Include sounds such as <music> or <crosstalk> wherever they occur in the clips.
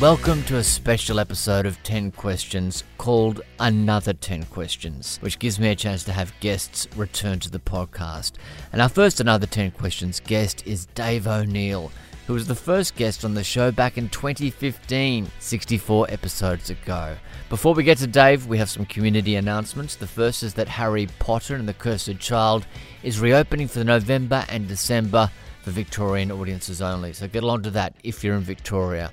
Welcome to a special episode of 10 Questions called Another 10 Questions, which gives me a chance to have guests return to the podcast. And our first Another 10 Questions guest is Dave O'Neil, who was the first guest on the show back in 2015, 64 episodes ago. Before we get to Dave, we have some community announcements. The first is that Harry Potter and the Cursed Child is reopening for November and December for Victorian audiences only. So get along to that if you're in Victoria.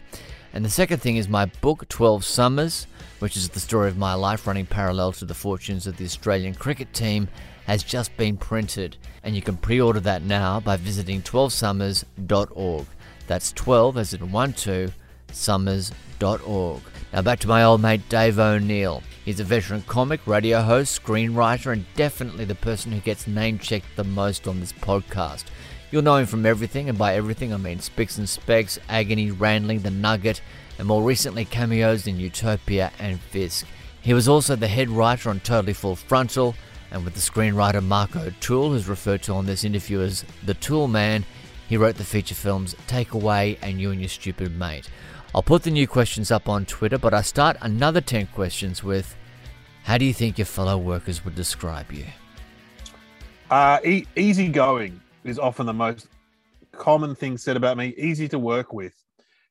And the second thing is my book, 12 Summers, which is the story of my life running parallel to the fortunes of the Australian cricket team, has just been printed. And you can pre order that now by visiting 12summers.org. That's 12 as in 1 2 summers.org. Now back to my old mate Dave O'Neil. He's a veteran comic, radio host, screenwriter, and definitely the person who gets name checked the most on this podcast. You'll know him from everything, and by everything I mean Spicks and Specks, Agony, Randling, The Nugget, and more recently cameos in Utopia and Fisk. He was also the head writer on Totally Full Frontal, and with the screenwriter Mark O'Toole, who's referred to on this interview as the Tool Man, he wrote the feature films Take Away and You and Your Stupid Mate. I'll put the new questions up on Twitter, but I start another 10 questions with How do you think your fellow workers would describe you? Uh, e- easygoing is often the most common thing said about me. Easy to work with,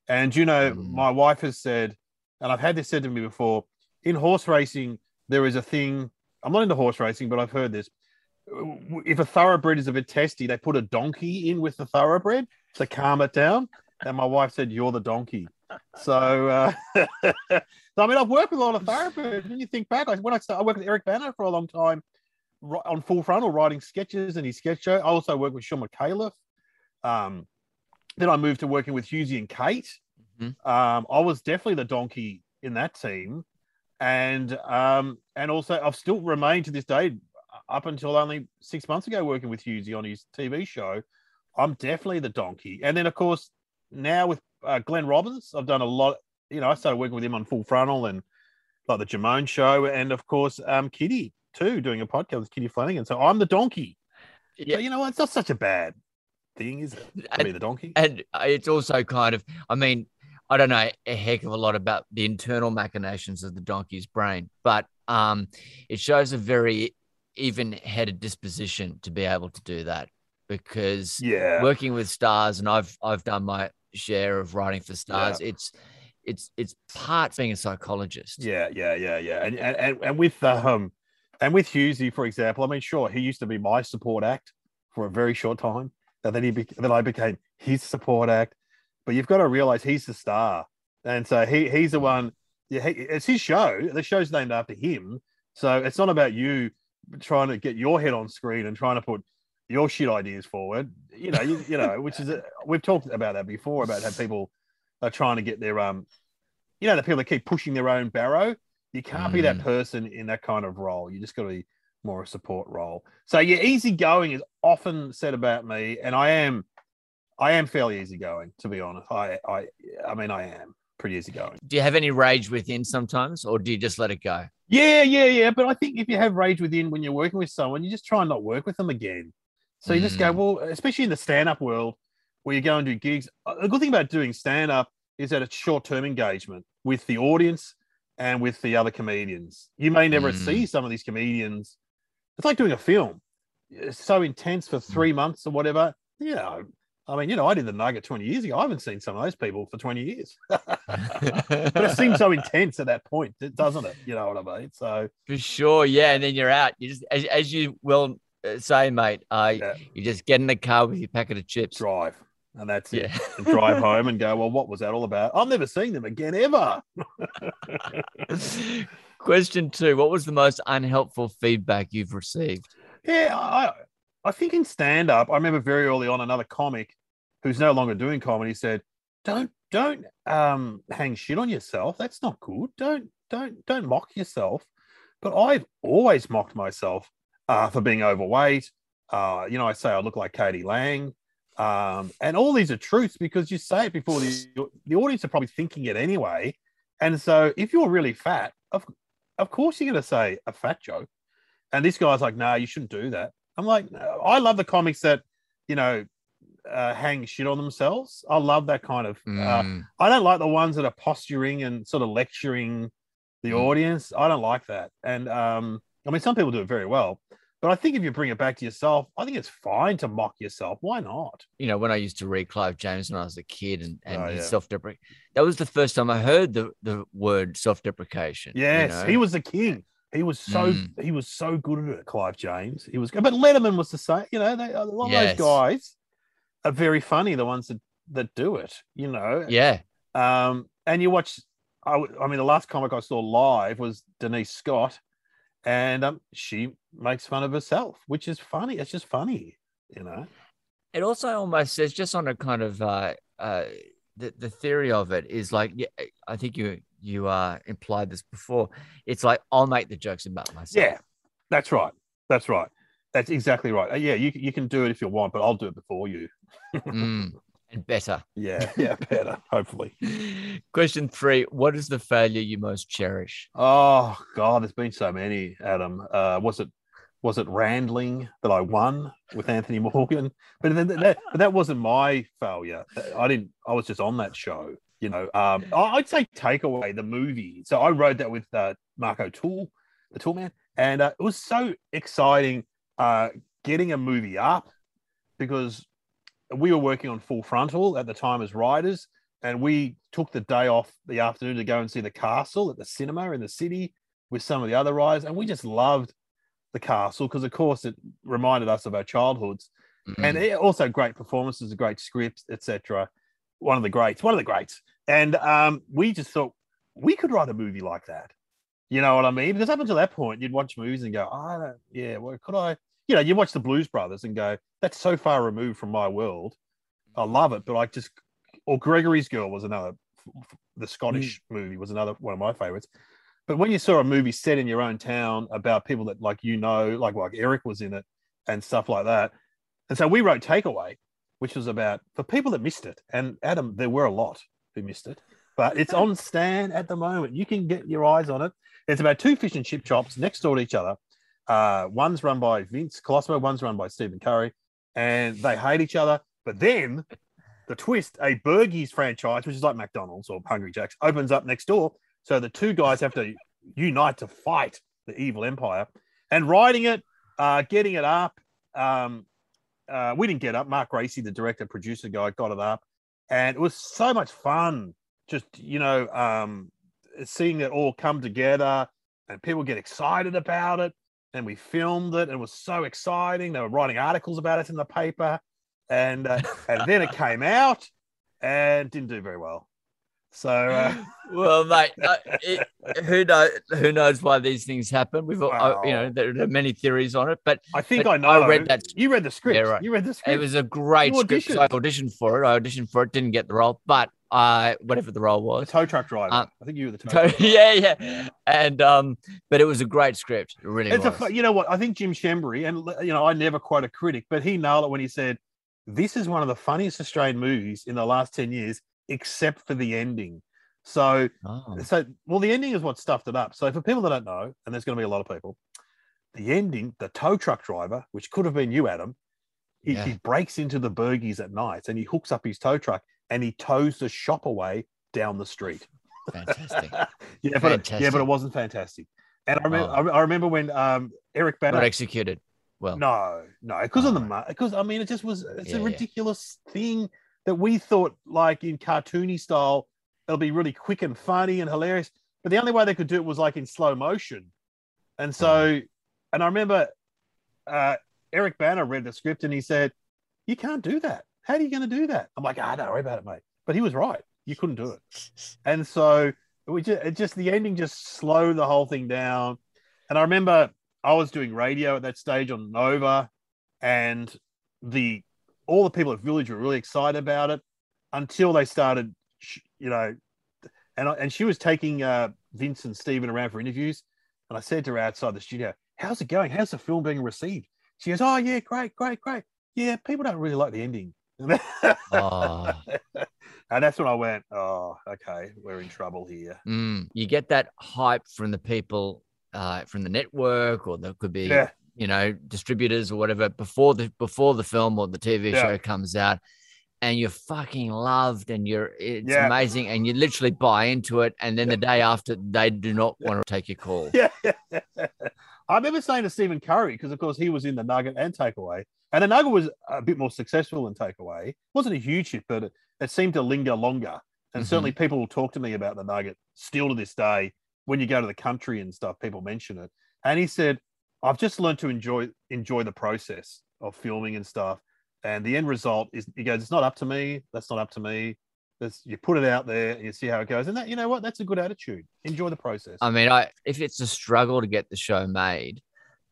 and you know, Mm. my wife has said, and I've had this said to me before. In horse racing, there is a thing. I'm not into horse racing, but I've heard this. If a thoroughbred is a bit testy, they put a donkey in with the thoroughbred to calm it down. And my wife said, "You're the donkey." So, uh, <laughs> so I mean, I've worked with a lot of thoroughbreds. When you think back, like when I started, I worked with Eric Bana for a long time on Full Frontal, writing sketches and his sketch show. I also worked with Shaun Micallef. Um, then I moved to working with Hughesy and Kate. Mhm. Um, I was definitely the donkey in that team, and um, and also I've still remained to this day, up until only six months ago, working with Hughesy on his TV show. I'm definitely the donkey, and then of course now with uh, Glenn Robbins, I've done a lot. You know, I started working with him on Full Frontal and like the Jimeoin show, and of course um, Kitty too, doing a podcast with Kitty Flanagan. So I'm the donkey. Yeah. So, you know, what? it's not such a bad thing, is it? To be the donkey. And it's also kind of, I mean, I don't know a heck of a lot about the internal machinations of the donkey's brain, but um, it shows a very even-headed disposition to be able to do that because Yeah. working with stars, and I've I've done my share of writing for stars. It's it's it's part being a psychologist. Yeah, yeah, yeah, yeah. And, and, and with um and with Hughesy, for example, I mean, sure, he used to be my support act for a very short time. And then he be- then I became his support act. But you've got to realize he's the star. And so he he's the one, yeah, he, it's his show. The show's named after him. So it's not about you trying to get your head on screen and trying to put your shit ideas forward. You know, you, you know, which is a, <laughs> we've talked about that before about how people are trying to get their um you know, the people that keep pushing their own barrow. You can't be that Mm. person in that kind of role. You just got to be more a support role. So yeah, easygoing is often said about me, and I am, I am fairly easygoing to be honest. I, I, I mean, I am pretty easygoing. Do you have any rage within sometimes, or do you just let it go? Yeah, yeah, yeah. But I think if you have rage within when you're working with someone, you just try and not work with them again. So you just go, well, especially in the stand-up world where you go and do gigs. The good thing about doing stand-up is that it's short-term engagement with the audience and with the other comedians. You may never Mm. see some of these comedians. It's like doing a film. It's so intense for three months or whatever. You know, I mean, you know, I did the Nugget 20 years ago. I haven't seen some of those people for 20 years. <laughs> but it seems so <laughs> intense at that point, doesn't it? You know what I mean? So For sure, yeah. And then you're out. You just, as, as you will uh, say, mate, uh, Yeah. you just get in the car with your packet of chips. drive. And that's it. <laughs> And drive <laughs> home and go, well, what was that all about? I'm never seeing them again ever. <laughs> Question two: What was the most unhelpful feedback you've received? Yeah, I I think in stand up, I remember very early on another comic who's no longer doing comedy said, "Don't don't um hang shit on yourself. That's not good. Don't don't don't mock yourself." But I've always mocked myself uh, for being overweight. Uh, you know, I say I look like Katie Lang. Um, and all these are truths because you say it before the, the audience are probably thinking it anyway. And so if you're really fat, of, of course you're going to say a fat joke. And this guy's like, no, you shouldn't do that. I'm like, no. I love the comics that, you know, uh, hang shit on themselves. I love that kind of. Uh, Mm. I don't like the ones that are posturing and sort of lecturing the Mm. audience. I don't like that. And um, I mean, some people do it very well, but I think if you bring it back to yourself, I think it's fine to mock yourself. Why not? you know, when I used to read Clive James when I was a kid and, and Oh, his yeah. self-deprecate, that was the first time I heard the, the word self-deprecation. you Yes, know? he was the king. He was so Mm. he was so good at it, Clive James. He was, but Letterman was the same. You know, they, a lot of Yes. those guys are very funny. The ones that that do it. You know, Yeah. Um, and you watch. I, I mean, the last comic I saw live was Denise Scott, and um, she makes fun of herself, which is funny. It's just funny, you know. It also almost says just on a kind of uh, uh, the the theory of it is like yeah, I think you you uh implied this before. It's like I'll make the jokes about myself. Yeah, that's right. That's right. That's exactly right. Uh, yeah, you you can do it if you want, but I'll do it before you. <laughs> Mm, and better. Yeah, yeah, better. <laughs> Hopefully. Question three: What is the failure you most cherish? Oh God, there's been so many. Adam, uh, was it was it Randling that I won with Anthony <laughs> Morgan? But then that, but that wasn't my failure. I didn't. I was just on that show. You know, um, I'd say Takeaway the movie. So I wrote that with uh, Mark O'Toole, the Tool Man, and uh, it was so exciting uh, getting a movie up because we were working on Full Frontal at the time as writers, and we took the day off the afternoon to go and see the castle at the cinema in the city with some of the other writers, and we just loved the castle because, of course, it reminded us of our childhoods, and Mm, it, also great performances, a great script, etc. One of the greats, one of the greats, and um, we just thought we could write a movie like that. You know what I mean? Because up until that point, you'd watch movies and go, "Oh, I don't, yeah, well, could I?" You know, you watch the Blues Brothers and go, "That's so far removed from my world." I mm. love it, but I just, or Gregory's Girl was another, the Scottish mm. movie was another one of my favorites. But when you saw a movie set in your own town about people that like you know, like like Eric was in it and stuff like that, and so we wrote Takeaway, which was about for people that missed it. And Adam, there were a lot who missed it, but it's on <laughs> Stan at the moment. You can get your eyes on it. It's about two fish and chip shops next door to each other. Uh, one's run by Vince Colosimo, one's run by Stephen Curry, and they hate each other. But then the twist, a Burgies franchise, which is like McDonald's or Hungry Jack's, opens up next door. So the two guys have to unite to fight the evil empire. And writing it, uh, getting it up, um, uh, we didn't get up. Mark Gracie, the director, producer guy, got it up. And it was so much fun just, you know, um, seeing it all come together and people get excited about it. And we filmed it. And it was so exciting. They were writing articles about it in the paper. And, uh, and then it came out and didn't do very well. So, uh, <laughs> well, mate, uh, it, who knows? Who knows why these things happen? We've, all uh, you know, there are many theories on it, but I think But I know. I read that- You read the script. Yeah, right. You read the script. it was a great script. So. I auditioned for it. I auditioned for it, didn't get the role, but I whatever the role the was. tow truck driver. Uh, I think you were the tow <laughs> driver. yeah, yeah, and um, but it was a great script. It really It's a, was. fu- you know what? I think Jim Schembri, and you know, I never quote a critic, but he nailed it when he said, "This is one of the funniest Australian movies in the last ten years, except for the ending." So, Oh. so well, the ending is what stuffed it up. So, for people that don't know, and there's going to be a lot of people, the ending, the tow truck driver, which could have been you, Adam, he, Yeah. he breaks into the Burgies at night and he hooks up his tow truck and he tows the shop away down the street. Fantastic. <laughs> yeah, but it, yeah, but it wasn't fantastic. And I remember, Oh. I, I remember when um, Eric Bana Not executed. Well, no, no, because of the Oh. because I mean it just was it's Yeah, a yeah. ridiculous thing that we thought like in cartoony style it'll be really quick and funny and hilarious, but the only way they could do it was like in slow motion, and so and I remember uh, Eric Bana read the script and he said, "You can't do that. How are you going to do that?" I'm like, "Ah, don't worry about it, mate." But he was right. You couldn't do it, <laughs> and so we just, it just the ending just slowed the whole thing down. And I remember I was doing radio at that stage on Nova, and the all the people at Village were really excited about it until they started, you know, and I, and she was taking uh, Vince and Stephen around for interviews, and I said to her outside the studio, "How's it going? How's the film being received?" She goes, "Oh yeah, great, great, great. Yeah, people don't really like the ending." Oh. <laughs> and that's when I went, "Oh, okay, we're in trouble here." mm, you get that hype from the people, uh, from the network, or there could be, Yeah, you know, distributors or whatever before the before the film or the TV Yeah. show comes out, and you're fucking loved and you're it's Yeah. amazing and you literally buy into it and then the day after they do not want to take your call. <laughs> Yeah. I remember saying to Stephen Curry, because of course he was in the Nugget and Takeaway, and the Nugget was a bit more successful than Takeaway. It wasn't a huge hit, but it, it seemed to linger longer. And Mhm. certainly people will talk to me about the Nugget still to this day. When you go to the country and stuff, people mention it. And he said, I've just learned to enjoy enjoy the process of filming and stuff. And the end result is he goes, It's not up to me. That's not up to me. That's, you put it out there and you see how it goes. And that, you know what? That's a good attitude. Enjoy the process. I mean, I if it's a struggle to get the show made,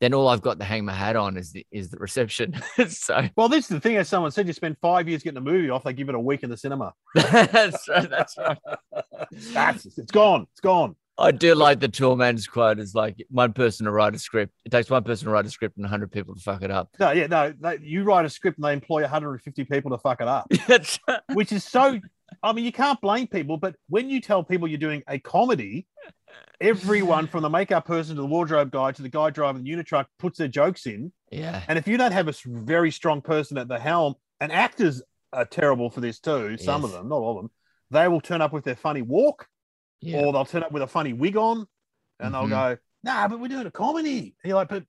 then all I've got to hang my hat on is the is the reception. <laughs> so Well, this is the thing. As someone said, you spend five years getting a movie off, they give it a week in the cinema. <laughs> that's right. That's right. <laughs> That's it's gone. It's gone. I do like the toolman's quote. It's like one person to write a script. It takes one person to write a script and hundred people to fuck it up. No, yeah, no. They, you write a script and they employ 150 people to fuck it up, <laughs> which is so. I mean, you can't blame people, but when you tell people you're doing a comedy, everyone from the makeup person to the wardrobe guy to the guy driving the unit truck puts their jokes in. yeah. And if you don't have a very strong person at the helm, and actors are terrible for this too, some of them, not all of them, they will turn up with their funny walk Yeah. or they'll turn up with a funny wig on and Mhm. they'll go, nah, but we're doing a comedy. And you're like, but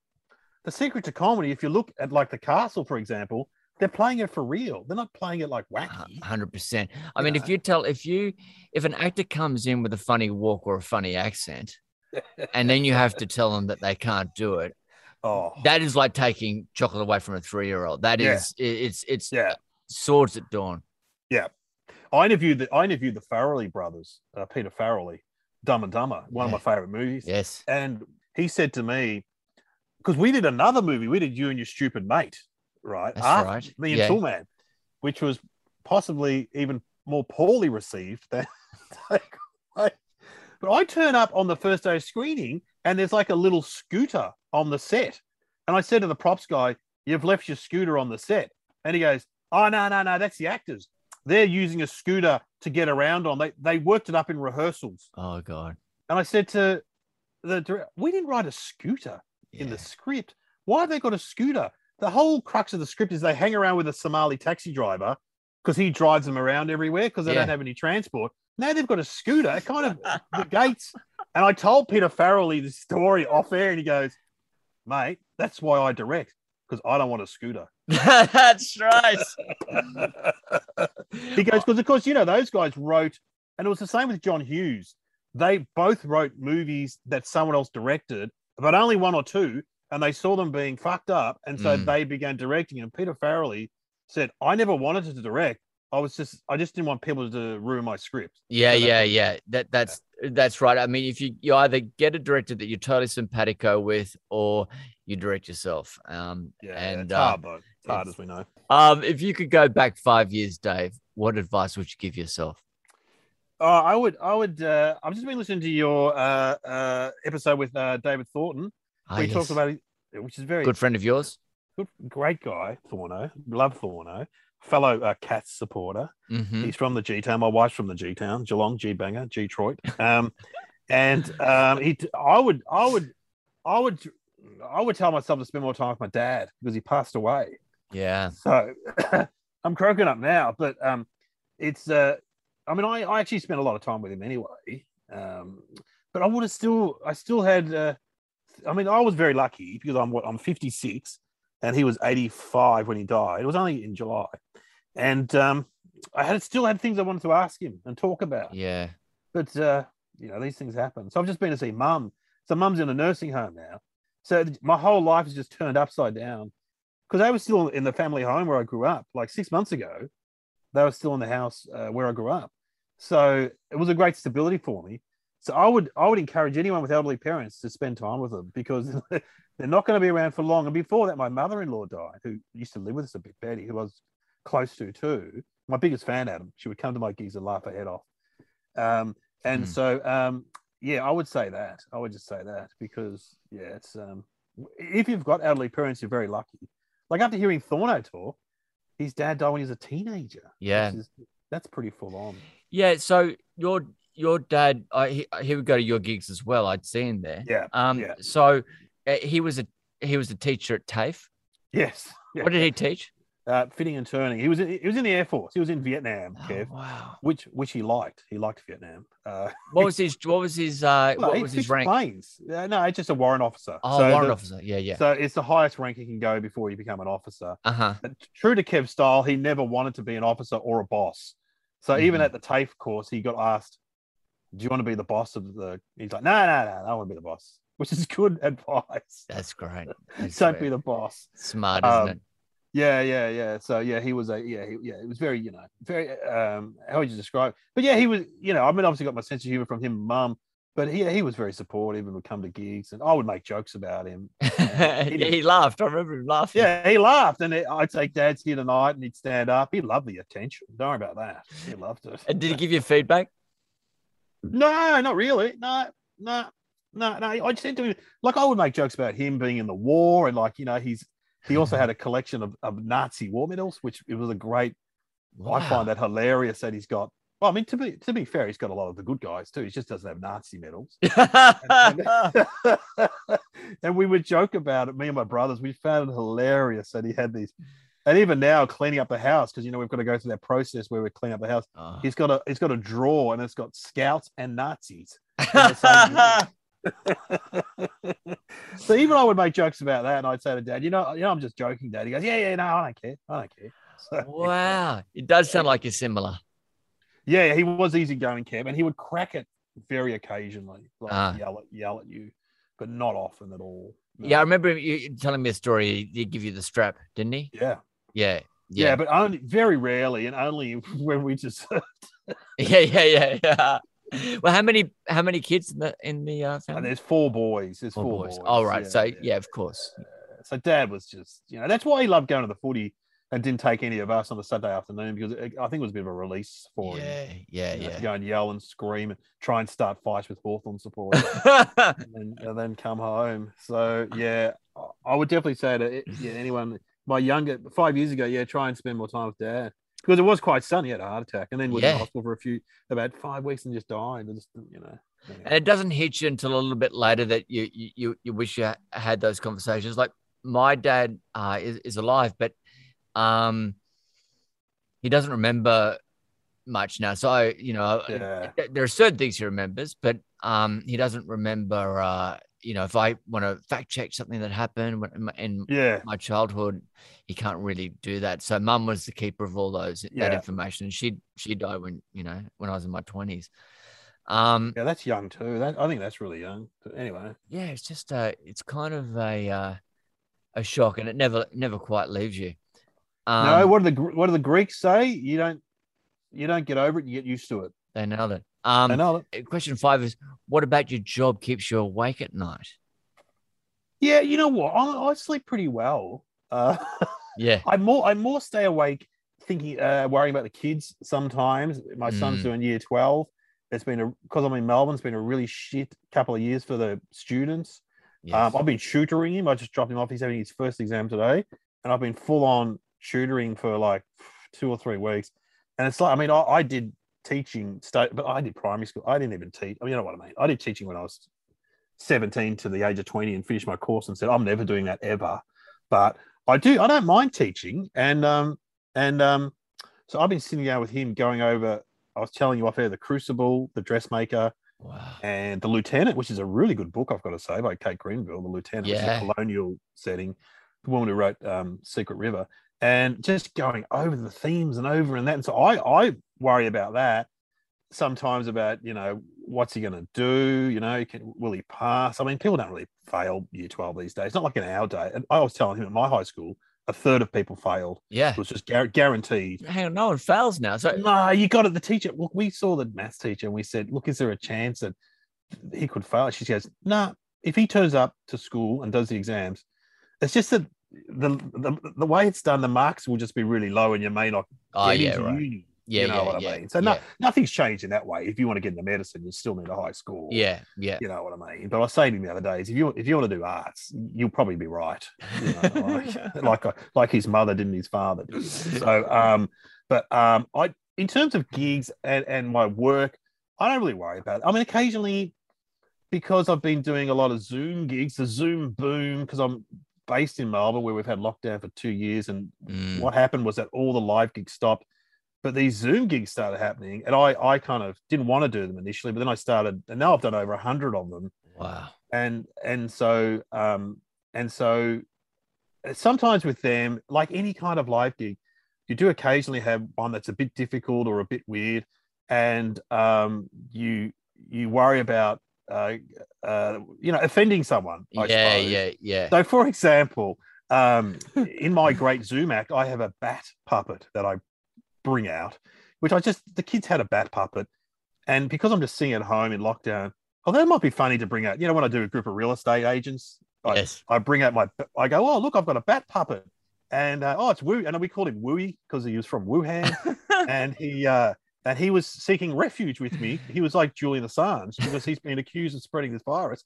the secret to comedy, if you look at like the castle, for example, they're playing it for real. They're not playing it like wacky. Hundred percent. I You mean, know. if you tell if you if an actor comes in with a funny walk or a funny accent, <laughs> and then you have to tell them that they can't do it, Oh, that is like taking chocolate away from a three year old. That Yeah. is, it's it's yeah. swords at dawn. I interviewed the I interviewed the Farrelly brothers, uh, Peter Farrelly, Dumb and Dumber, one Yeah. of my favorite movies. Yes. And he said to me, because we did another movie, we did You and Your Stupid Mate, right? That's After right. Me and Yeah. Toolman, which was possibly even more poorly received than <laughs> Takeaway. But I turn up on the first day of screening and there's like a little scooter on the set. And I said to the props guy, You've left your scooter on the set. And he goes, Oh, no, no, no, that's the actors. They're using a scooter to get around on. They, they worked it up in rehearsals. Oh god. And I said to the director, We didn't write a scooter in the script. Why have they got a scooter? The whole crux of the script is they hang around with a Somali taxi driver because he drives them around everywhere because they Yeah. don't have any transport. Now they've got a scooter. It kind of <laughs> the gates. And I told Peter Farrelly the story off air, and he goes, "Mate, that's why I direct because I don't want a scooter." <laughs> That's right. <laughs> he goes <laughs> because of course you know those guys wrote, and it was the same with John Hughes. They both wrote movies that someone else directed, but only one or two, and they saw them being fucked up, and so Mm. they began directing. And Peter Farrelly said, "I never wanted to direct. I was just, I just didn't want people to ruin my script." Yeah, So yeah, yeah. That that's that's right. I mean, if you you either get a director that you're totally simpatico with, or you direct yourself. Um, Yeah, and uh, hard. It's hard as we know. um, if you could go back five years, Dave, what advice would you give yourself? Uh, I would, I would. Uh, I've just been listening to your uh, uh, episode with uh, David Thornton. Ah, where he talks yes. about, it, which is very good friend of yours. good, great guy, Thorno. Love Thorno. Fellow uh, Cats supporter. hmm He's from the G Town. My wife's from the G Town, Geelong, G Banger, G Troit. Um, and um, he, I would, I would, I would, I would tell myself to spend more time with my dad because he passed away. Yeah. So <coughs> I'm croaking up now, but um, it's, uh, I mean, I, I actually spent a lot of time with him anyway. Um, but I would have still, I still had, uh, I mean, I was very lucky because I'm what I'm 56 and he was 85 when he died. It was only in July. And um, I had still had things I wanted to ask him and talk about. Yeah. But uh, you know, these things happen. So I've just been to see mum. So mum's in a nursing home now. So my whole life has just turned upside down. Because they were still in the family home where I grew up. Like six months ago, they were still in the house uh, where I grew up. So it was a great stability for me. So I would I would encourage anyone with elderly parents to spend time with them because <laughs> they're not going to be around for long. And before that, my mother-in-law died, who used to live with us a bit, Betty, who I was close to too. My biggest fan, Adam. She would come to my gigs and laugh her head off. Um, and Hmm. so, um, yeah, I would say that. I would just say that because, yeah, it's um, if you've got elderly parents, you're very lucky. Like after hearing Thorno talk, his dad died when he was a teenager. Yeah. Is- that's pretty full on. Yeah. So your your dad, I he, he would go to your gigs as well. I'd see him there. Yeah. Um. yeah. So uh, he was a he was a teacher at TAFE. Yes. Yeah. <laughs> What did he teach? Uh, fitting and turning. He was in, he was in the Air Force. He was in Vietnam, Oh, Kev, wow. which which he liked. He liked Vietnam. Uh, What <laughs> was his? What was his? Uh, well, what was his rank? Planes. Uh, no, it's just a warrant officer. Oh, So warrant the- officer. Yeah, yeah. So it's the highest rank you can go before you become an officer. Uh huh. True to Kev's style, he never wanted to be an officer or a boss. So even Mhm. at the TAFE course, he got asked, "Do you want to be the boss of the?" He's like, "No, no, no, I want to be the boss," <laughs> which is good <laughs> advice. That's great. That's Don't very be the boss. smart, isn't um, it? Yeah, yeah, yeah. So yeah, he was a yeah, he, yeah. It was very, you know, very. um How would you describe? But yeah, he was. You know, I mean, obviously got my sense of humor from him, and mum. But he he was very supportive and would come to gigs, and I would make jokes about him. <laughs> didn't- he laughed. I remember him laughing. Yeah, he laughed, and I'd say, "Dad's here tonight," and he'd stand up. He loved the attention. Don't worry about that. He loved it. And did he give you feedback? No, not really. No, no, no, no. I just said to him, like, I would make jokes about him being in the war, and like, you know, he's he also had a collection of, of Nazi war medals, which it was a great. I find that hilarious that he's got. Well, I mean, to be to be fair, he's got a lot of the good guys too. He just doesn't have Nazi medals. that. <laughs> <laughs> and we would joke about it. Me and my brothers, we found it hilarious that he had these. And even now, cleaning up the house because you know we've got to go through that process where we clean up the house. Oh. He's got a he's got a drawer and it's got scouts and Nazis. <laughs> <laughs> so even I would make jokes about that, and I'd say to Dad, "You know, you know, I'm just joking, Dad." He goes, "Yeah, yeah, no, I don't care, I don't care." <laughs> So, wow, it does sound like you're similar. yeah, he was easygoing, Kev, and he would crack it very occasionally, like Ah. yell at yell at you, but not often at all. No. Yeah, I remember you telling me a story. He give you the strap, didn't he? yeah, Yeah, yeah, yeah, but only very rarely, and only <laughs> when we just yeah, yeah, yeah, yeah. <laughs> Well, how many how many kids in the in the uh, and there's four boys. There's Four four, boys. boys. All right. so yeah, of course. So Dad was just, you know, that's why he loved going to the footy and didn't take any of us on the Saturday afternoon because it, I think it was a bit of a release for him. Yeah, yeah, you know, to yeah. go and yell and scream and try and start fights with Hawthorn supporters <laughs> <laughs> and, then, and then come home. So yeah, I- I would definitely say to yeah, anyone, my younger five years ago, yeah, try and spend more time with dad because it was quite sunny. Had a heart attack and then was in Yeah. hospital for a few about five weeks and just died. And just you know, anyway. and it doesn't hit you until a little bit later that you you you, you wish you had those conversations. Like my dad uh, is is alive, but um, he doesn't remember much now. So I, you know, yeah, there are certain things he remembers, but um, he doesn't remember. Uh, you know, if I want to fact check something that happened when, in my- yeah, my childhood, he can't really do that. So mum was the keeper of all those that information, and she she died when you know when I was in my twenties. Um, yeah. That's young too. That I think that's really young. But anyway, yeah, it's just uh, it's kind of a uh, a shock, and it never never quite leaves you. Um, no. What do the what do the Greeks say? You don't you don't get over it. You get used to it. they nailed it. I Um, know uh, question five is: What about your job keeps you awake at night? Yeah, you know what? I, I sleep pretty well. Uh, <laughs> Yeah, I more I more stay awake thinking, uh, worrying about the kids. Sometimes my son's Mm. doing year twelve. It's been a because I'm in Melbourne. It's been a really shit couple of years for the students. yes. Um, I've been tutoring him. I just dropped him off. He's having his first exam today, and I've been full on tutoring for like two or three weeks. And it's like, I mean, I, I did teaching state, but I did primary school. I didn't even teach. I mean, you know what I mean? I did teaching when I was 17 to the age of 20 and finished my course and said, I'm never doing that ever. But I do, I don't mind teaching. And, um, and, um, so I've been sitting down with him going over, I was telling you off air, The Crucible, The Dressmaker, wow. and The Lieutenant, which is a really good book, I've got to say, by Kate Grenville, The Lieutenant, which is Yeah. a colonial setting, the woman who wrote um, Secret River, and just going over the themes and over and that. And so I, I worry about that sometimes about, you know, what's he going to do? You know, can, will he pass? I mean, people don't really fail year 12 these days, not like in our day. And I was telling him at my high school, a third of people failed. Yeah. It was just gar- guaranteed. Hang on, no one fails now. So No, you got it. The teacher, look, we saw the maths teacher and we said, look, is there a chance that he could fail? She says, no, nah, if he turns up to school and does the exams, it's just that the, the the way it's done, the marks will just be really low and you may not oh get yeah, into right. uni. Yeah, you know yeah, what yeah, I mean? So no, nothing's changed in that way. If you want to get into medicine, you still need a high score. Yeah, yeah. You know what I mean? But I was saying to him the other day, is if you if you want to do arts, you'll probably be right. You know, <laughs> like, <laughs> like like his mother didn't, his father did. So um, but um, I in terms of gigs and and my work, I don't really worry about it. I mean, occasionally because I've been doing a lot of Zoom gigs, the Zoom boom, because I'm based in Melbourne where we've had lockdown for two years, and Mm. what happened was that all the live gigs stopped, but these Zoom gigs started happening, and I I kind of didn't want to do them initially, but then I started, and now I've done over a hundred of them, Wow. and and so um and so uh, sometimes with them, like any kind of live gig, you do occasionally have one that's a bit difficult or a bit weird, and um you you worry about uh, uh you know offending someone. I yeah, suppose. yeah, yeah. So, for example, um, <laughs> in my great Zoom act, I have a bat puppet that I bring out, which I just the kids had a bat puppet, and because I'm just sitting at home in lockdown, although it might be funny to bring out, you know, when I do a group of real estate agents, I, yes. I bring out my, I go, oh look, I've got a bat puppet, and uh, oh it's Wu, and we called him Wooey because he was from Wuhan, <laughs> and he uh, and he was seeking refuge with me. He was like Julian Assange because he's been accused of spreading this virus.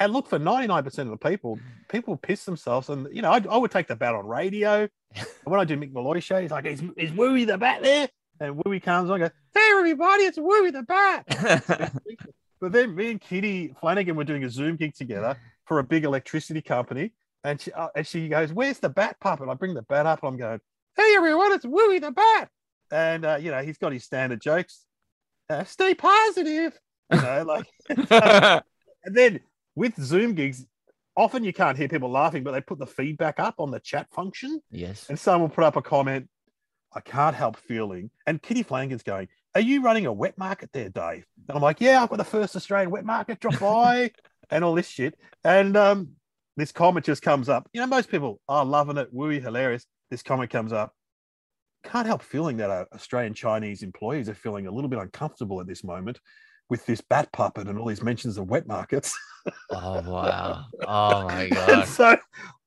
And look, for 99% of the people, people piss themselves. And, you know, I, I would take the bat on radio. And <laughs> when I do Mick Molloy show, he's like, is, is Wooey the bat there? And Wooey comes on, I go, hey, everybody, it's Wooey the bat. <laughs> but then me and Kitty Flanagan were doing a Zoom gig together for a big electricity company. And she, uh, and she goes, where's the bat puppet? I bring the bat up and I'm going, hey, everyone, it's Wooey the bat. And, uh, you know, he's got his standard jokes. Uh, stay positive. You know, <laughs> like, <laughs> <laughs> and then with Zoom gigs, often you can't hear people laughing, but they put the feedback up on the chat function. yes. And someone will put up a comment, I can't help feeling. And Kitty Flanagan's going, Are you running a wet market there, Dave? And I'm like, Yeah, I've got the first Australian wet market drop by and all this shit. And um, this comment just comes up. You know, most people are loving it, wooey, hilarious. This comment comes up. Can't help feeling that uh, Australian Chinese employees are feeling a little bit uncomfortable at this moment with this bat puppet and all these mentions of wet markets. Oh <laughs> wow. Oh my and god. so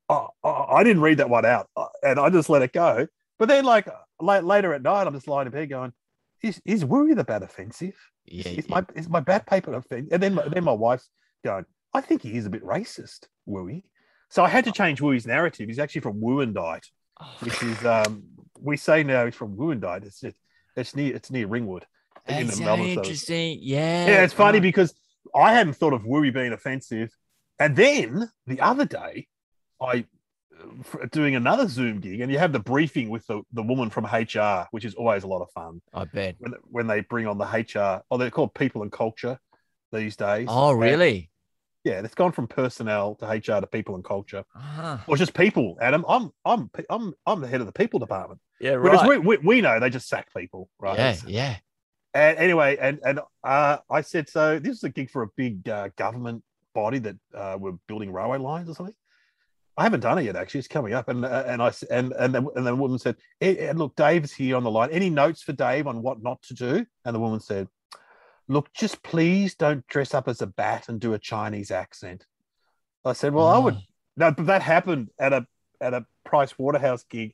I, I I didn't read that one out uh, and I just let it go. But then, like la- later at night, I'm just lying in bed going, "Is is Wooey the bat offensive? Yeah. Is my is my bat paper offensive?" And then my, then my wife's going, "I think he is a bit racist, Wooey." So I had to change Wooey's narrative. He's actually from Wollongong, Oh, which is um we say now he's from Wollongong. It's it's, it's near it's near Ringwood. in That's the so interesting. Yeah. Yeah, it's funny because I hadn't thought of Wooey being offensive. And then the other day, I doing another Zoom gig, and you have the briefing with the, the woman from HR, which is always a lot of fun I bet. when, when they bring on the HR. Oh, they're called people and culture these days. Oh really? Yeah, it's gone from personnel to HR to people and culture, Ah, or just people. Adam, I'm I'm I'm I'm the head of the people department. yeah, Whereas right. we, we, we know they just sack people, right? Yeah, yeah. And anyway, and and uh, I said, so this is a gig for a big uh, government body that uh, were building railway lines or something. I haven't done it yet. Actually, it's coming up. And uh, and I and and then and the woman said, "Eh, eh, look, Dave's here on the line. Any notes for Dave on what not to do? And the woman said, look, just please don't dress up as a bat and do a Chinese accent. I said, well, I would Oh, no, but that happened at a at a Price Waterhouse gig.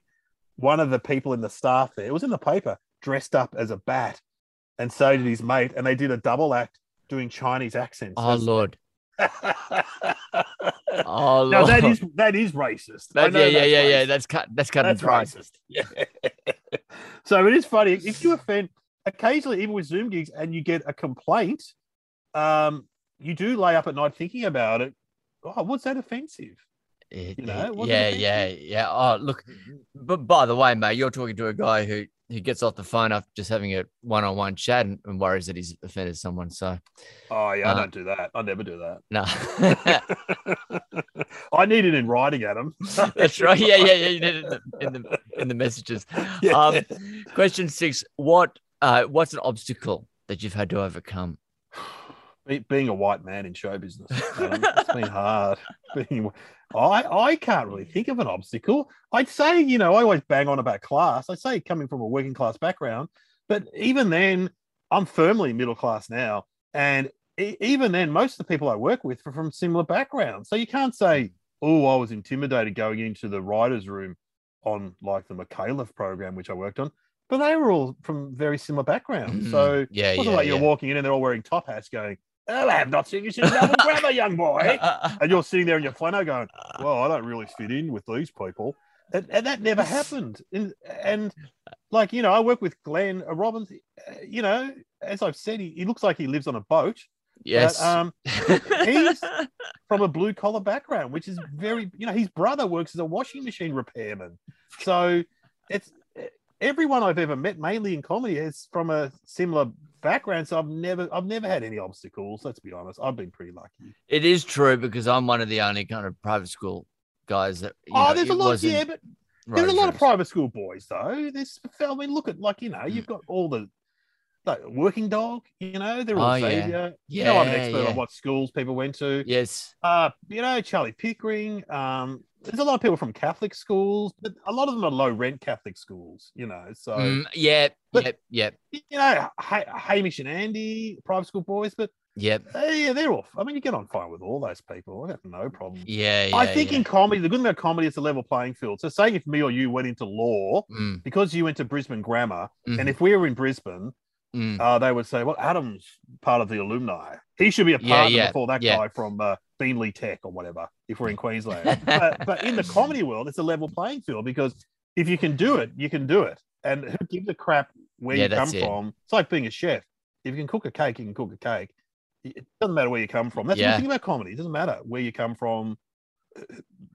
One of the people in the staff there, it was in the paper, dressed up as a bat, and so did his mate, and they did a double act doing Chinese accents. Oh lord. <laughs> Oh lord. now that is that is racist. That- yeah, yeah, yeah, yeah. That's cut. That's cut That's racist. Yeah. <laughs> so it is funny if you offend occasionally, even with Zoom gigs, and you get a complaint, um, you do lay up at night thinking about it. Oh, what's that offensive? It- You know, it- yeah, it yeah, yeah. Oh, look. But by the way, mate, you're talking to a guy who who gets off the phone after just having a one-on-one chat and, and worries that he's offended someone. So Oh yeah, Uh, I don't do that. I never do that. no, <laughs> I need it in writing, Adam. <laughs> <laughs> that's right. Yeah, yeah, yeah. You did it in the in the, in the messages. Yeah. Um, question six: What uh, what's an obstacle that you've had to overcome? <sighs> Being a white man in show business, it's been hard. <laughs> Being, I I can't really think of an obstacle. I'd say you know I always bang on about class. I say coming from a working class background, but even then, I'm firmly middle class now, and even then, most of the people I work with are from similar backgrounds. So you can't say, "Oh, I was intimidated going into the writers' room on like the Micallef program, which I worked on." But they were all from very similar backgrounds. Mm, So yeah, it wasn't yeah, like you're yeah. walking in and they're all wearing top hats going, Oh, I have not seen you since double grammar, <laughs> young boy. And you're sitting there in your flannel going, Well, I don't really fit in with these people. And, and that never happened. And, and like, you know, I work with Glenn uh, Robbins, uh, you know, as I've said, he, he looks like he lives on a boat. Yes. But, um, <laughs> he's from a blue collar background, which is very, you know, his brother works as a washing machine repairman. So it's everyone I've ever met, mainly in comedy, is from a similar background. So I've never, I've never had any obstacles. Let's be honest. I've been pretty lucky. it is true because I'm one of the only kind of private school guys that. Oh, know, there's a lot, yeah, but there's a lot of private school boys though. There's, I mean, look at like you know, you've got all the. Like working dog, you know, they're all Oh, yeah. Xavier. You know, I'm an expert yeah. on what schools people went to. Yes. Uh, you know, Charlie Pickering. Um, there's a lot of people from Catholic schools, but a lot of them are low rent Catholic schools, you know. So Mm, yeah. but- Yep. Yep. you know, ha- Hamish and Andy, private school boys, but Yep. yeah, they're off. I mean, you get on fine with all those people. I got no problem. Yeah. yeah I think yeah. in comedy, the good thing about comedy is the level playing field. So, say if me or you went into law Mm, because you went to Brisbane Grammar, mhm, and if we were in Brisbane, mm. uh, they would say, "Well, Adam's part of the alumni. He should be a Yeah, partner yeah, before that yeah. guy from uh, Beanley Tech or whatever." If we're in <laughs> Queensland, but, but in the comedy world, it's a level playing field because if you can do it, you can do it, and who gives a crap where Yeah, you come it. from? It's like being a chef. If you can cook a cake, you can cook a cake. It doesn't matter where you come from. That's Yeah. the thing about comedy. It doesn't matter where you come from.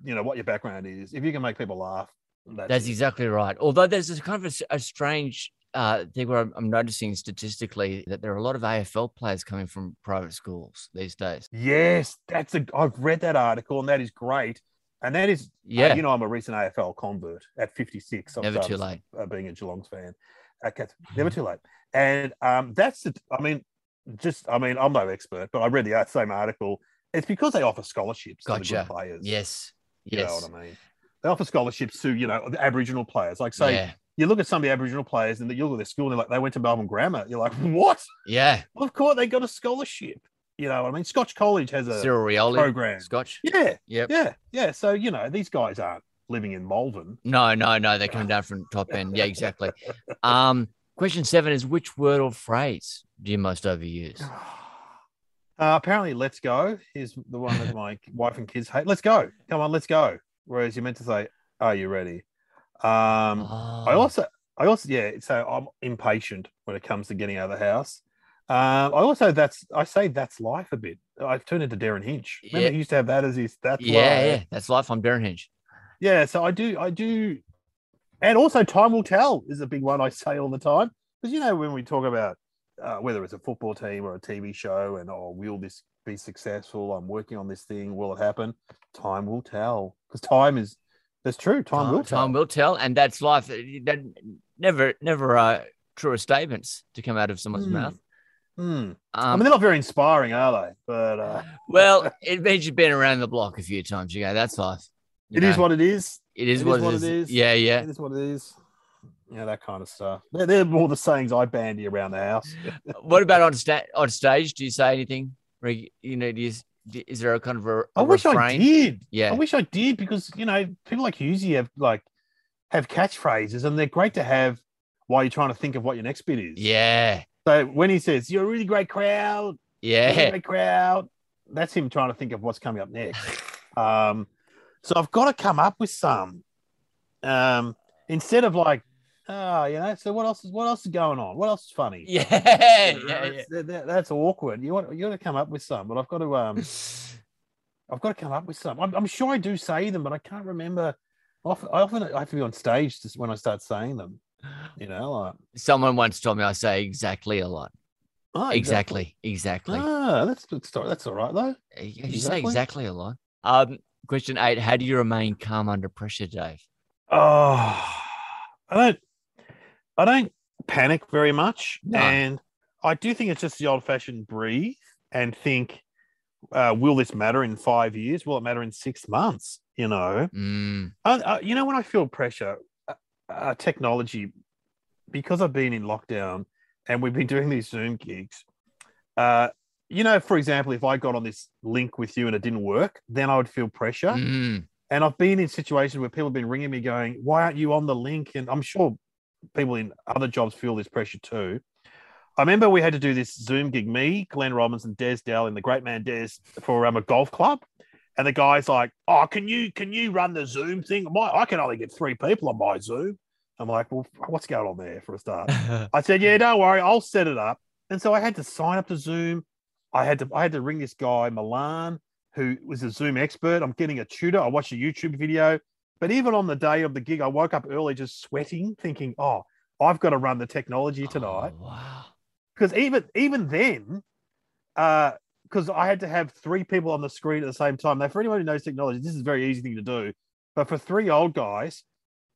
You know what your background is. If you can make people laugh, that's, That's exactly right. Although there's a kind of a strange uh, thing where I'm, I'm noticing statistically that there are a lot of AFL players coming from private schools these days. Yes, that's a. I've read that article, and that is great. And that is, Yeah. uh, you know, I'm a recent AFL convert at 56. I've Never too late. Uh, being a Geelong's fan, okay, never too late. And um, that's the. I mean, just I mean, I'm no expert, but I read the same article. It's because they offer scholarships to the good players. Yes. yes. you know what I mean. They offer scholarships to you know the Aboriginal players. Like say, yeah. You look at some of the Aboriginal players, and you look at their school, and they're like, they went to Melbourne Grammar. You're like, <laughs> what? Yeah. Well, of course, they got a scholarship. You know what I mean? Scotch College has a Cyril Rioli. program. Scotch. Yeah, Yep. yeah, yeah. So you know, these guys aren't living in Malvern. No, no, no. They're coming down from top end. Yeah, exactly. Um, question seven is which word or phrase do you most overuse? <sighs> Uh, apparently, "Let's go" is the one that my <laughs> wife and kids hate. Let's go, come on, let's go. Whereas you're meant to say, "Are you ready?" Um, I Oh, also, I also, yeah. So I'm impatient when it comes to getting out of the house. Um, I also that's I say that's life a bit. I've turned into Derryn Hinch. Remember, Yeah. he used to have that as his that's yeah, life. yeah. That's life. I'm Derryn Hinch. Yeah, so I do, I do, and also time will tell is a big one I say all the time because you know when we talk about uh, whether it's a football team or a TV show, and oh, will this be successful? I'm working on this thing. Will it happen? Time will tell because time is that's true. Time, will tell. Time will tell, and that's life. That never, never uh, truer statements to come out of someone's Hmm. mouth. I Um, mean, they're not very inspiring, are they? But uh, <laughs> well, <laughs> it means you've been around the block a few times. You go, that's life. You it is know, what it is. it is. it what is what it it is. is. Yeah, yeah. It is what it is. Yeah, that kind of stuff. They're, they're more the sayings I bandy around the house. <laughs> what about on sta- on stage? Do you say anything? You know, do you, is there a kind of a, a I wish I did. Yeah. I wish I did because you know people like Hughesy have like have catchphrases and they're great to have while you're trying to think of what your next bit is. Yeah, So when he says you're a really great crowd, you're a really yeah. great crowd, that's him trying to think of what's coming up next. <laughs> Um, so I've got to come up with some um, instead of like, oh, you know. So what else is what else is going on? What else is funny? Yeah, You know, yeah, it's- that- that- that's awkward. You want you got to come up with some, but I've got to um. <laughs> I've got to come up with some. I'm, I'm sure I do say them, but I can't remember. Often, I often I have to be on stage just when I start saying them. You know, like Someone once told me I say exactly a lot. oh, Exactly, exactly. Ah, that's good story. That's all right though. You say exactly. exactly a lot. Um, question eight: How do you remain calm under pressure, Dave? Oh, I don't, I don't panic very much, No. and I do think it's just the old-fashioned breathe and think, uh, will this matter in five years? Will it matter in six months? You know, Mm, Uh, uh, you know, when I feel pressure, uh, uh, technology, because I've been in lockdown and we've been <laughs> doing these Zoom gigs, uh, you know, for example, if I got on this link with you and it didn't work, then I would feel pressure. mm, And I've been in situations where people have been ringing me going, why aren't you on the link? And I'm sure people in other jobs feel this pressure too. I remember we had to do this Zoom gig, me, Glenn Robbins, Des Dell, and the great man Des for um, a golf club. And the guy's like, "Oh, can you can you run the Zoom thing? My, I can only get three people on my Zoom." I'm like, "Well, what's going on there for a start?" <laughs> I said, "Yeah, don't worry, I'll set it up." And so I had to sign up to Zoom. I had to I had to ring this guy Milan, who was a Zoom expert. I'm getting a tutor. I watched a YouTube video. But even on the day of the gig, I woke up early just sweating, thinking, "Oh, I've got to run the technology oh, tonight." Oh, wow. Because even even then, uh, because I had to have three people on the screen at the same time. Now, for anyone who knows technology, this is a very easy thing to do. But for three old guys,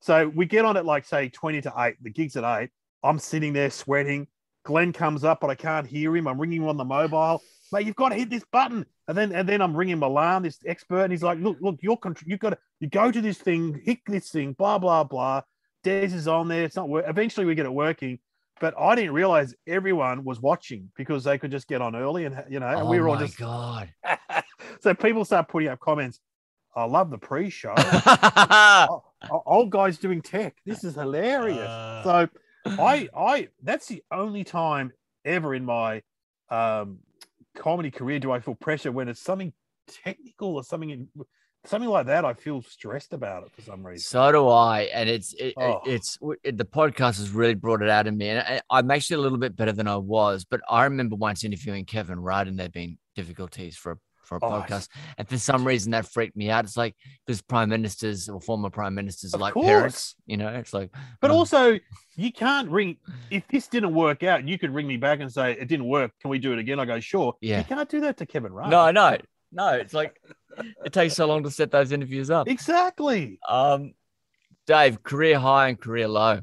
so we get on at like say twenty to eight. The gig's at eight. I'm sitting there sweating. Glenn comes up, but I can't hear him. I'm ringing him on the mobile. Mate, you've got to hit this button. And then and then I'm ringing Milan, this expert, and he's like, look, look, you're contr- you've got to you go to this thing, hit this thing, blah, blah, blah. Des is on there. It's not work. Eventually we get it working. But I didn't realize everyone was watching because they could just get on early and you know, and oh we were all just god. <laughs> so people start putting up comments. I love the pre-show. <laughs> Old guys doing tech. This is hilarious. Uh. so I I that's the only time ever in my um comedy career do I feel pressure when it's something technical or something in, something like that. I feel stressed about it for some reason. So do I, and it's it, Oh. it's it, the podcast has really brought it out of me, and I, I'm actually a little bit better than I was. But I remember once interviewing Kevin Rudd, and there'd been difficulties for a for a Oh, podcast, and for some reason that freaked me out. It's like because prime ministers or former prime ministers are like course. parents, you know. It's like, But um, also, you can't ring if this didn't work out. You could ring me back and say it didn't work. Can we do it again? I go sure. Yeah. You can't do that to Kevin Rudd. no, no, no. It's like <laughs> it takes so long to set those interviews up. exactly. Um, Dave, career high and career low.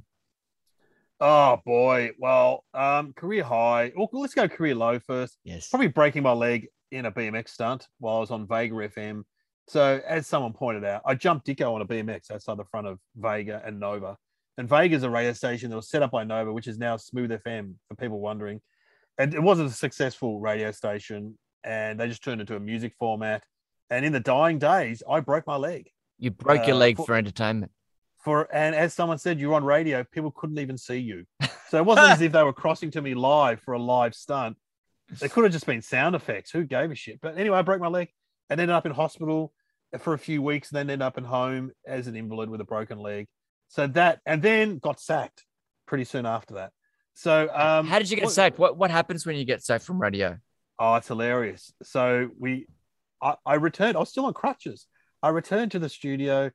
Oh boy. Well, um, career high. Well, let's go career low first. Yes. Probably breaking my leg in a BMX stunt while I was on Vega FM. So, as someone pointed out, I jumped Dicko on a BMX outside the front of Vega and Nova. And Vega's a radio station that was set up by Nova, which is now Smooth FM for people wondering. And it wasn't a successful radio station, and they just turned into a music format. And in the dying days, I broke my leg. You broke your uh, leg for- for entertainment. For and as someone said, you're on radio, people couldn't even see you. So it wasn't as if they were crossing to me live for a live stunt. It could have just been sound effects. Who gave a shit? But anyway, I broke my leg and ended up in hospital for a few weeks, and then ended up in home as an invalid with a broken leg. So that and then got sacked pretty soon after that. So um How did you get what- sacked? What what happens when you get sacked from radio? Oh, it's hilarious. So we, I, I returned. I was still on crutches. I returned to the studio.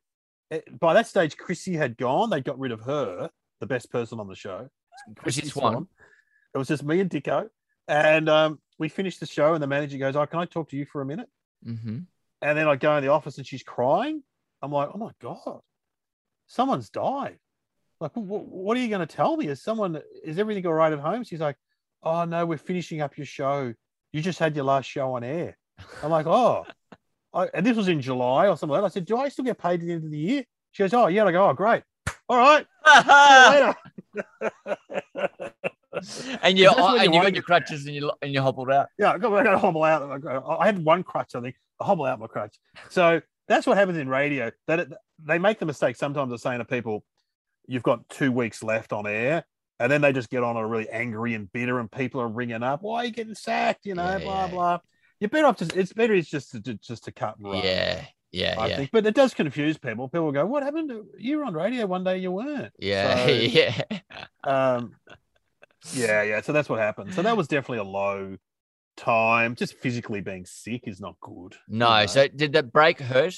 It- by that stage, Chrissy had gone. They got rid of her, the best person on the show, Chrissy Swan. It was just me and Dicko, and um, we finished the show. And the manager goes, "Oh, can I talk to you for a minute?" Mm-hmm. And then I go in the office, and she's crying. I'm like, "Oh my god, someone's died." Like, "Wh- wh- what are you going to tell me? Is someone? Is everything all right at home? She's like, "Oh no, we're finishing up your show. You just had your last show on air." I'm like, "Oh," I, and this was in July or something like that. I said, "Do I still get paid at the end of the year?" She goes, "Oh yeah." I go, "Oh great, all right, see you later." <laughs> <laughs> <laughs> and you That's and you got your crutches and you and you hobbled out. Yeah, I got, I got to hobble out. I had one crutch, I think. I hobble out my crutch. So that's what happens in radio. That it, they make the mistake sometimes of saying to people, "You've got two weeks left on air," and then they just get on a really angry and bitter, and people are ringing up, "Why are you getting sacked?" You know, Yeah, blah yeah. blah. You're better off just. It's better. It's just to, to- just to cut and run. Yeah, yeah, I yeah, think, but it does confuse people. People go, "What happened? You were on radio one day, you weren't." yeah, <laughs> So- yeah. Um, yeah, yeah. So that's what happened. So that was definitely a low time. Just physically being sick is not good. you No, know. so did that break hurt?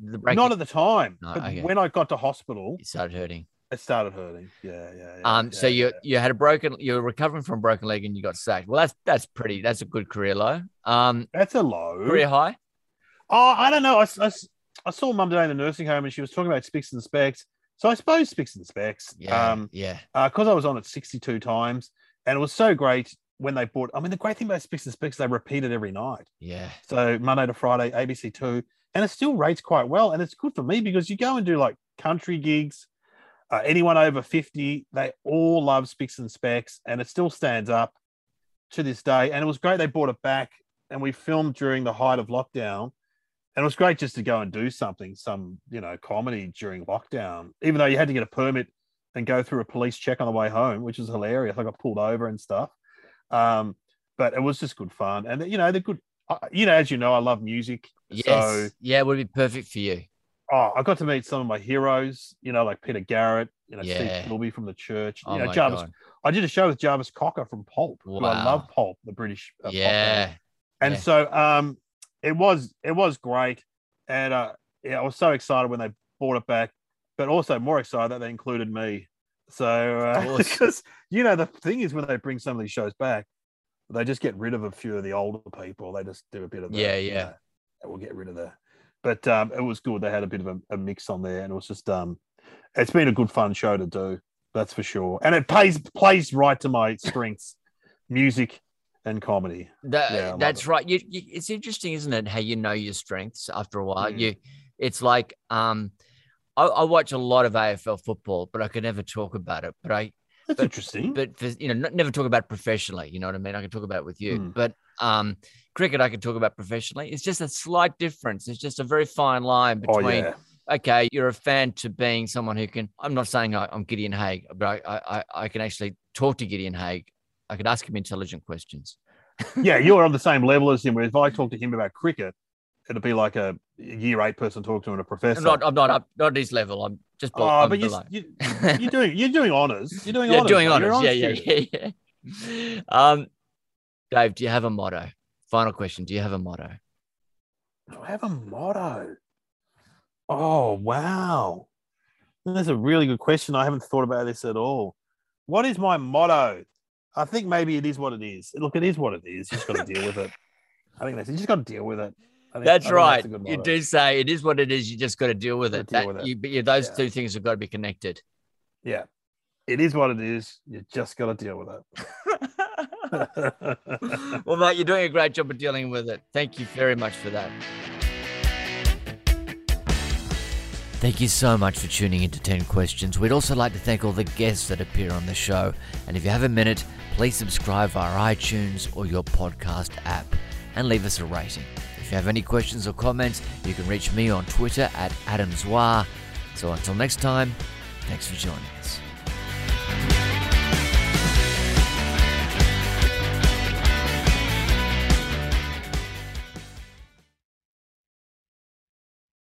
The break not at the time. No, but okay. when I got to hospital, it started hurting. it started hurting. Yeah, yeah. yeah Um, so you yeah. you had a broken, you were recovering from a broken leg and you got sacked. Well, that's that's pretty. That's a good career low. Um, that's a low. career high. Oh, I don't know. I I saw mum today in the nursing home, and she was talking about Spicks and Specks. So I suppose Spicks and Specks. Yeah, Um, yeah, because I was on it 62 times, and it was so great when they bought. I mean, the great thing about Spicks and Specks, they repeat it every night. yeah, So Monday to Friday, ABC two, and it still rates quite well. And it's good for me because you go and do like country gigs, uh, anyone over 50, they all love Spicks and Specks, and it still stands up to this day. And it was great they brought it back, and we filmed during the height of lockdown. And it was great just to go and do something, some you know, comedy during lockdown, even though you had to get a permit and go through a police check on the way home, which was hilarious. I got pulled over and stuff. Um, but it was just good fun. And you know, the good uh, you know, as you know, I love music. yes, So yeah. It would be perfect for you. oh, I got to meet some of my heroes, you know, like Peter Garrett, you know, Yeah. Steve Kilbey from the church. Oh you know, Jarvis. god. I did a show with Jarvis Cocker from Pulp, who I love Pulp, the British. uh, pop Yeah. And Yeah. so um, it was it was great, and uh, yeah, I was so excited when they brought it back, but also more excited that they included me. So uh, because <laughs> you know the thing is when they bring some of these shows back, they just get rid of a few of the older people. They just do a bit of the, Yeah, you yeah. know, and we'll get rid of the. But um, it was good. They had a bit of a, a mix on there, and it was just um, it's been a good fun show to do. That's for sure, and it plays plays right to my strengths, music and comedy. That, Yeah, that's right. You, you, it's interesting, isn't it? How you know your strengths after a while. Mm. You, it's like um, I, I watch a lot of AFL football, but I could never talk about it. But I, That's But- interesting. but for, you know, never talk about it professionally. You know what I mean? I can talk about it with you, Mm. but um, cricket I can talk about professionally. It's just a slight difference. It's just a very fine line oh between yeah, okay, you're a fan to being someone who can. I'm not saying I, I'm Gideon Haigh, but I, I, I can actually talk to Gideon Haigh. I could ask him intelligent questions. <laughs> yeah. You're on the same level as him. Where if I talk to him about cricket, it'd be like a year eight person talking to a professor. I'm not. I'm not up. Not at his level. I'm just. Below, oh, I'm but you, below. you, <laughs> you're doing you're doing honors. You're doing yeah, honors. doing honors. Yeah, honors yeah, student. yeah, yeah. Um, Dave, do you have a motto? Final question. Do you have a motto? Do I have a motto? Oh wow, that's a really good question. I haven't thought about this at all. What is my motto? I think maybe it is what it is. Look, it is what it is. You just got to deal with it. I think that's you just got to deal with it. Think- That's right. good you do say it is what it is. You just got to deal with it. deal That- with it. You, yeah, those Yeah. two things have got to be connected. Yeah, it is what it is. You just got to deal with it. <laughs> <laughs> well, mate, you're doing a great job of dealing with it. Thank you very much for that. Thank you so much for tuning into 10 Questions. We'd also like to thank all the guests that appear on the show. And if you have a minute, please subscribe via iTunes or your podcast app and leave us a rating. If you have any questions or comments, you can reach me on Twitter at AdamZwar. So until next time, thanks for joining us.